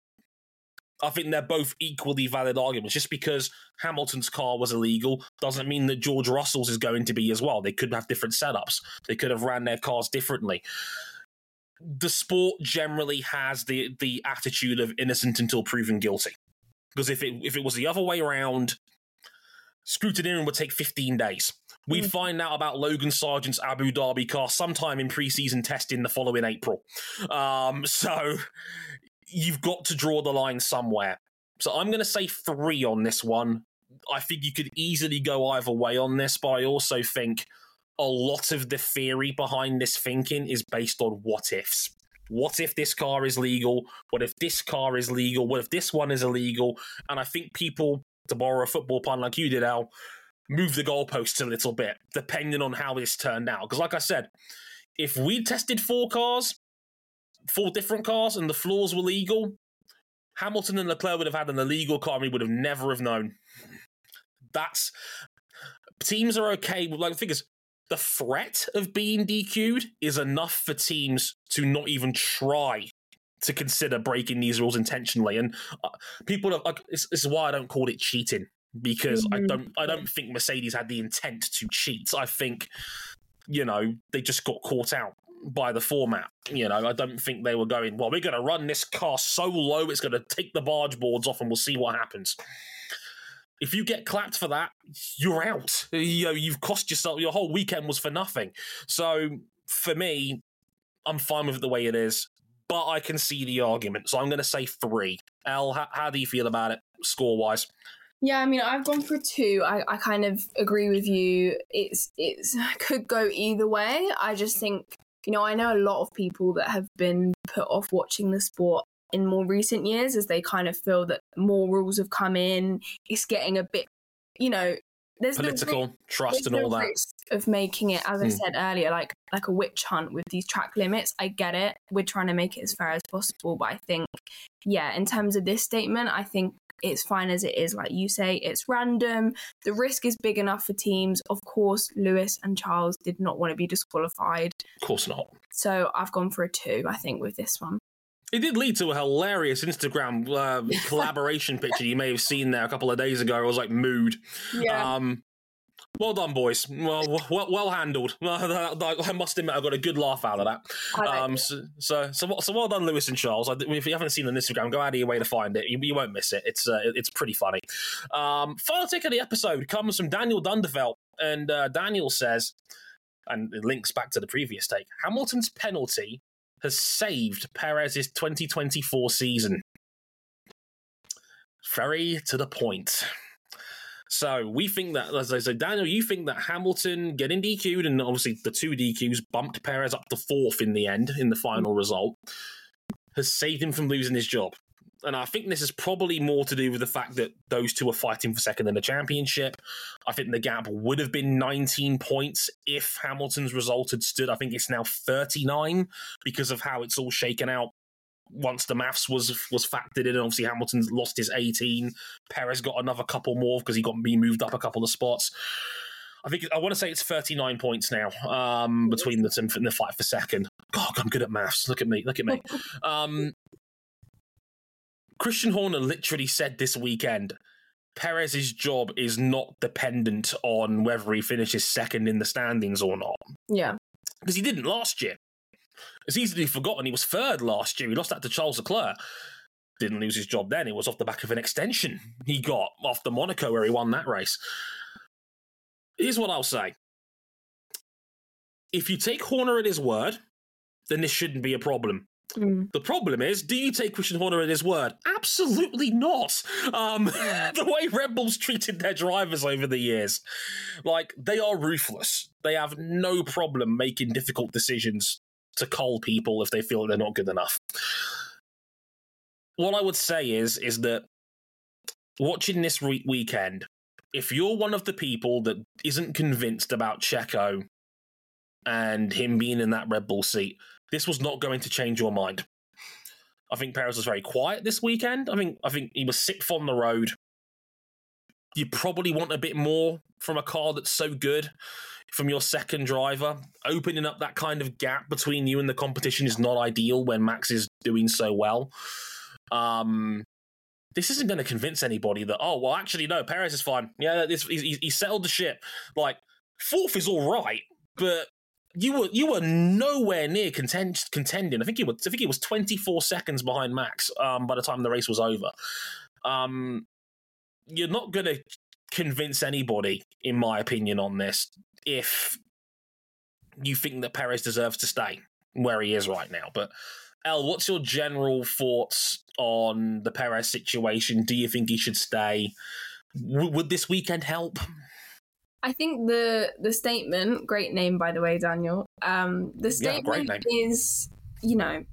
I think they're both equally valid arguments. Just because Hamilton's car was illegal doesn't mean that George Russell's is going to be as well. They could have different setups. They could have ran their cars differently. The sport generally has the the attitude of innocent until proven guilty. Because if it if it was the other way around, scrutineering would take 15 days. We'd mm. find out about Logan Sargeant's Abu Dhabi car sometime in preseason testing the following April. Um, so you've got to draw the line somewhere. So I'm going to say three on this one. I think you could easily go either way on this, but I also think a lot of the theory behind this thinking is based on what ifs. What if this car is legal? What if this car is legal? What if this one is illegal? And I think people, to borrow a football pun like you did, El, move the goalposts a little bit, depending on how this turned out. Because, like I said, if we tested four cars four different cars and the floors were legal, Hamilton and Leclerc would have had an illegal car and we would have never have known. That's teams are okay with like the thing is the threat of being DQ'd is enough for teams to not even try to consider breaking these rules intentionally. And uh, people like, this, is why I don't call it cheating because mm-hmm. I don't I don't think Mercedes had the intent to cheat. I think you know they just got caught out by the format. You know, I don't think they were going, well, we're going to run this car so low it's going to take the barge boards off and we'll see what happens. If you get clapped for that, you're out. You know, you've cost yourself, your whole weekend was for nothing. So for me, I'm fine with it the way it is, but I can see the argument. So I'm going to say three. El, how, how do you feel about it score wise? Yeah, I mean, I've gone for two. I, I kind of agree with you. It's it's could go either way. I just think you know, I know a lot of people that have been put off watching the sport in more recent years as they kind of feel that more rules have come in. It's getting a bit, you know, there's political no, trust and all that of making it, as I hmm. said earlier, like like a witch hunt with these track limits. I get it. We're trying to make it as fair as possible, but I think, yeah, in terms of this statement, I think it's fine as it is. Like you say, it's random. The risk is big enough for teams. Of course, Lewis and Charles did not want to be disqualified. Of course not. So I've gone for a two, I think, with this one. It did lead to a hilarious Instagram uh, collaboration picture you may have seen there a couple of days ago. It was like mood. Yeah. Um, well done, boys. Well, well, well handled. I must admit, I got a good laugh out of that. Um, so, so, so, so, well done, Lewis and Charles. If you haven't seen it on Instagram, go out of your way to find it. You, you won't miss it. It's uh, it's pretty funny. Um, final take of the episode comes from Daniel Dundervelt, and uh, Daniel says, and it links back to the previous take. Hamilton's penalty has saved Perez's 2024 season. Very to the point. So we think that, as I said, Daniel, you think that Hamilton getting DQ'd and obviously the two DQs bumped Perez up to fourth in the end in the final result has saved him from losing his job. And I think this is probably more to do with the fact that those two are fighting for second in the championship. I think the gap would have been 19 points if Hamilton's result had stood. I think it's now 39 because of how it's all shaken out once the maths was was factored in, and obviously Hamilton lost his 18. Perez got another couple more because he got me moved up a couple of spots. I think I want to say it's 39 points now um, between the in the fight for second. God, I'm good at maths. Look at me. Look at me. Um, Christian Horner literally said this weekend Perez's job is not dependent on whether he finishes second in the standings or not. Yeah. Because he didn't last year. It's easily forgotten he was third last year. He lost that to Charles Leclerc. Didn't lose his job then. It was off the back of an extension he got off the Monaco where he won that race. Here's what I'll say. If you take Horner at his word, then this shouldn't be a problem. Mm. The problem is, do you take Christian Horner at his word? Absolutely not. Um, the way Red Bull's treated their drivers over the years, like they are ruthless. They have no problem making difficult decisions to cull people if they feel they're not good enough. What I would say is, is that watching this re- weekend, if you're one of the people that isn't convinced about Checo and him being in that Red Bull seat, this was not going to change your mind. I think Perez was very quiet this weekend. I think I think he was sixth on the road. You probably want a bit more from a car that's so good from your second driver. Opening up that kind of gap between you and the competition is not ideal when Max is doing so well. Um, this isn't going to convince anybody that oh well actually no Perez is fine. Yeah, this, he, settled the ship. Like fourth is all right, but you were you were nowhere near contend, contending. I think he was I think he was 24 seconds behind Max um, by the time the race was over. Um, you're not going to convince anybody, in my opinion, on this if you think that Perez deserves to stay where he is right now. But El, what's your general thoughts on the Perez situation? Do you think he should stay? W- would this weekend help? I think the the statement, great name by the way, Daniel. Um, the statement name. is, you know,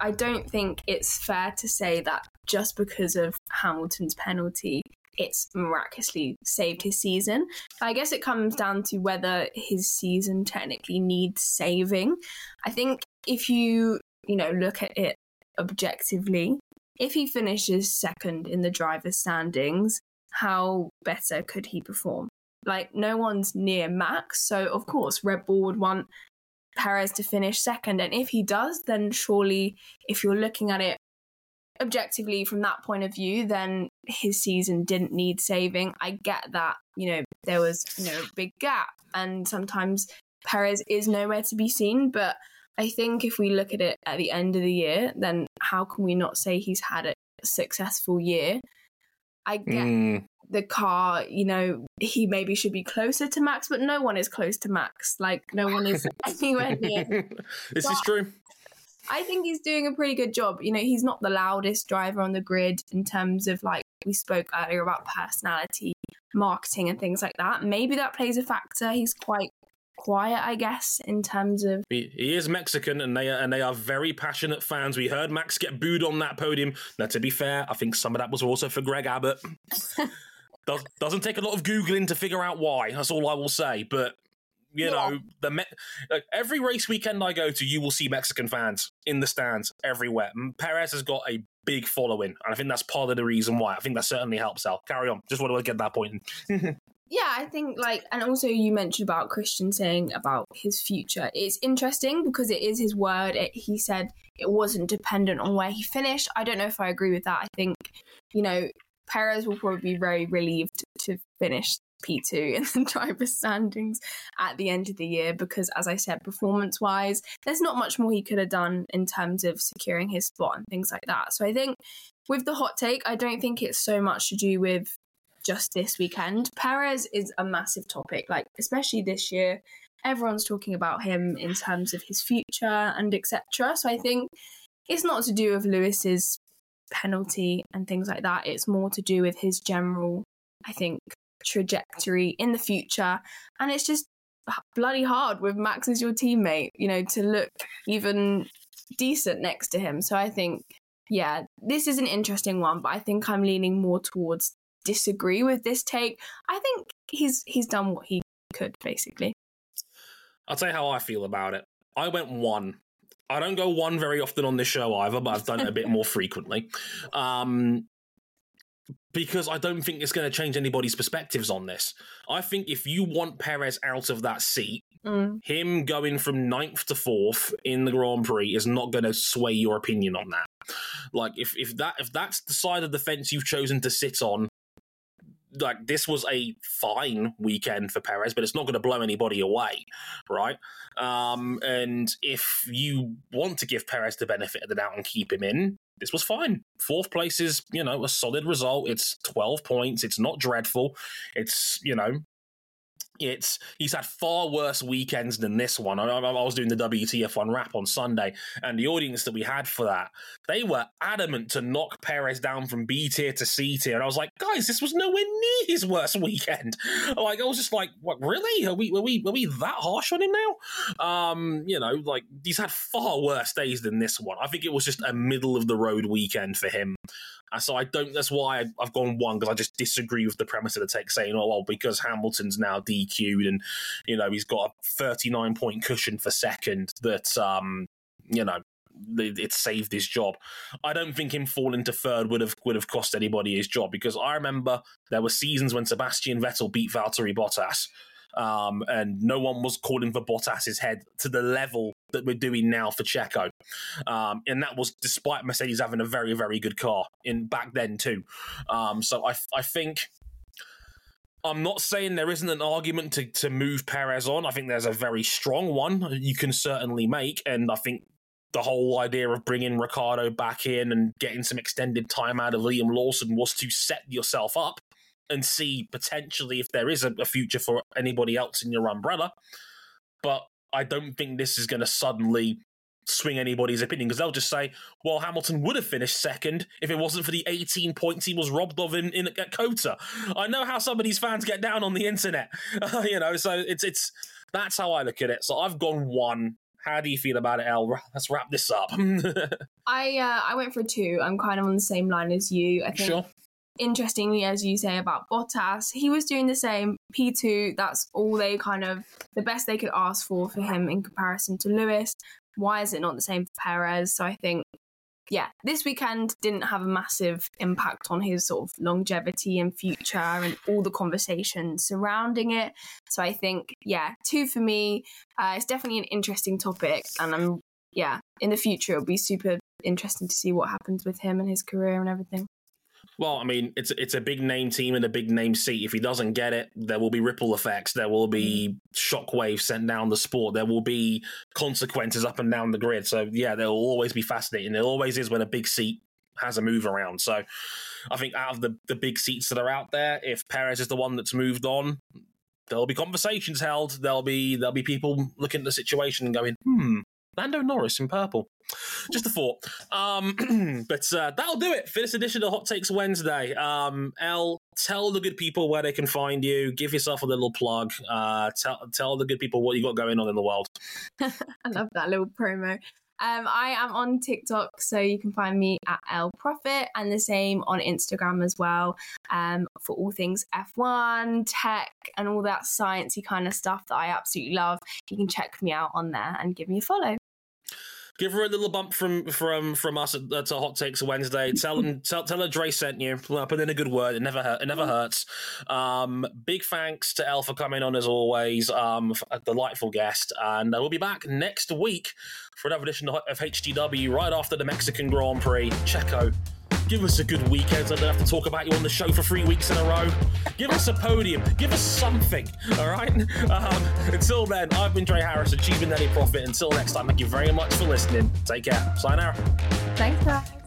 I don't think it's fair to say that just because of Hamilton's penalty, it's miraculously saved his season. I guess it comes down to whether his season technically needs saving. I think if you, you know, look at it objectively, if he finishes second in the driver's standings, how better could he perform? Like, no one's near Max, so of course, Red Bull would want Perez to finish second. And if he does, then surely, if you're looking at it objectively from that point of view, then his season didn't need saving. I get that, you know, there was, you know, a big gap, and sometimes Perez is nowhere to be seen, but I think if we look at it at the end of the year, then how can we not say he's had a successful year? I get Mm, the car, you know, he maybe should be closer to Max, but no one is close to Max. Like, no one is anywhere near. this is true. I think he's doing a pretty good job. You know, he's not the loudest driver on the grid in terms of, like, we spoke earlier about personality, marketing, and things like that. Maybe that plays a factor. He's quite quiet, I guess, in terms of. He, he is Mexican, and they are, and they are very passionate fans. We heard Max get booed on that podium. Now, to be fair, I think some of that was also for Greg Abbott. Does, doesn't take a lot of googling to figure out why. That's all I will say. But you Yeah. know, the Me- like, every race weekend I go to, you will see Mexican fans in the stands everywhere. Perez has got a big following, and I think that's part of the reason why. I think that certainly helps out. Carry on. Just want to get that point. in. Yeah, I think like, and also you mentioned about Christian saying about his future. It's interesting because it is his word. It, he said it wasn't dependent on where he finished. I don't know if I agree with that. I think, you know, Perez will probably be very relieved to finish P2 in the driver's standings at the end of the year because, as I said, performance wise, there's not much more he could have done in terms of securing his spot and things like that. So I think with the hot take, I don't think it's so much to do with just this weekend. Perez is a massive topic, like especially this year. Everyone's talking about him in terms of his future and etc. So I think it's not to do with Lewis's penalty and things like that. It's more to do with his general, I think, trajectory in the future. And it's just bloody hard with Max as your teammate, you know, to look even decent next to him. So I think, yeah, this is an interesting one, but I think I'm leaning more towards disagree with this take. I think he's he's done what he could basically. I'll tell you how I feel about it. I went one. I don't go one very often on this show either, but I've done it a bit more frequently. Um, because I don't think it's going to change anybody's perspectives on this. I think if you want Perez out of that seat, Mm. him going from ninth to fourth in the Grand Prix is not going to sway your opinion on that. Like if if that if that's the side of the fence you've chosen to sit on, like this was a fine weekend for Perez, but it's not going to blow anybody away, right? Um, and if you want to give Perez the benefit of the doubt and keep him in, this was fine. Fourth place is, you know, a solid result. It's 12 points. It's not dreadful. It's, you know, it's he's had far worse weekends than this one. I, I, was doing the WTF1 wrap on Sunday, and the audience that we had for that, they were adamant to knock Perez down from B tier to C tier, and I was like, guys, this was nowhere near his worst weekend. Like I was just like, what? Really? Are we? Are we? Are we that harsh on him now? Um, you know, like he's had far worse days than this one. I think it was just a middle of the road weekend for him. So I don't. That's why I've gone one because I just disagree with the premise of the text saying, "Oh well, because Hamilton's now DQ'd and you know he's got a 39 point cushion for second that um you know it saved his job. I don't think him falling to third would have would have cost anybody his job because I remember there were seasons when Sebastian Vettel beat Valtteri Bottas um, and no one was calling for Bottas's head to the level that we're doing now for Checo. Um, and that was despite Mercedes having a very, very good car in back then too. Um, so I, I think I'm not saying there isn't an argument to, to move Perez on. I think there's a very strong one you can certainly make. And I think the whole idea of bringing Ricciardo back in and getting some extended time out of Liam Lawson was to set yourself up and see potentially if there is a, a future for anybody else in your umbrella. But I don't think this is going to suddenly swing anybody's opinion because they'll just say, well, Hamilton would have finished second if it wasn't for the 18 points he was robbed of in, in at COTA. I know how some of these fans get down on the internet, you know, so it's it's that's how I look at it. So I've gone one. How do you feel about it, El? Let's wrap this up. I uh, I went for two. I'm kind of on the same line as you. I think sure interestingly, as you say about Bottas, he was doing the same. P2, that's all they kind of, the best they could ask for for him in comparison to Lewis. Why is it not the same for Perez? So I think, yeah, this weekend didn't have a massive impact on his sort of longevity and future and all the conversation surrounding it. So I think, yeah, two for me. Uh, it's definitely an interesting topic. And I'm, yeah, in the future, it'll be super interesting to see what happens with him and his career and everything. Well, I mean, it's it's a big name team and a big name seat. If he doesn't get it, there will be ripple effects. There will be shockwaves sent down the sport. There will be consequences up and down the grid. So yeah, there will always be fascinating. There always is when a big seat has a move around. So I think out of the the big seats that are out there, if Perez is the one that's moved on, there'll be conversations held. There'll be there'll be people looking at the situation and going, hmm, Lando Norris in purple. Just a thought. Um, but uh, that'll do it for this edition of Hot Takes Wednesday. Um, El, tell the good people where they can find you. Give yourself a little plug. Uh, tell tell the good people what you got going on in the world. I love that little promo. Um, I am on TikTok, so you can find me at Ellie Prophet, and the same on Instagram as well. Um, for all things F1, tech, and all that sciencey kind of stuff that I absolutely love, you can check me out on there and give me a follow give her a little bump from from from us at, at Hot Takes Wednesday. Tell them tell, tell her Dre sent you. Put in a good word. It never hurt. It never hurts. Um, big thanks to El for coming on as always. Um, a delightful guest, and uh, we'll be back next week for another edition of HGW right after the Mexican Grand Prix. Checo Give us a good weekend. I don't have to talk about you on the show for three weeks in a row. Give us a podium. Give us something. All right. Um, until then, I've been Dre Harris, Chief Ellie Prophet. Until next time, thank you very much for listening. Take care. Sign out. Thanks, guys.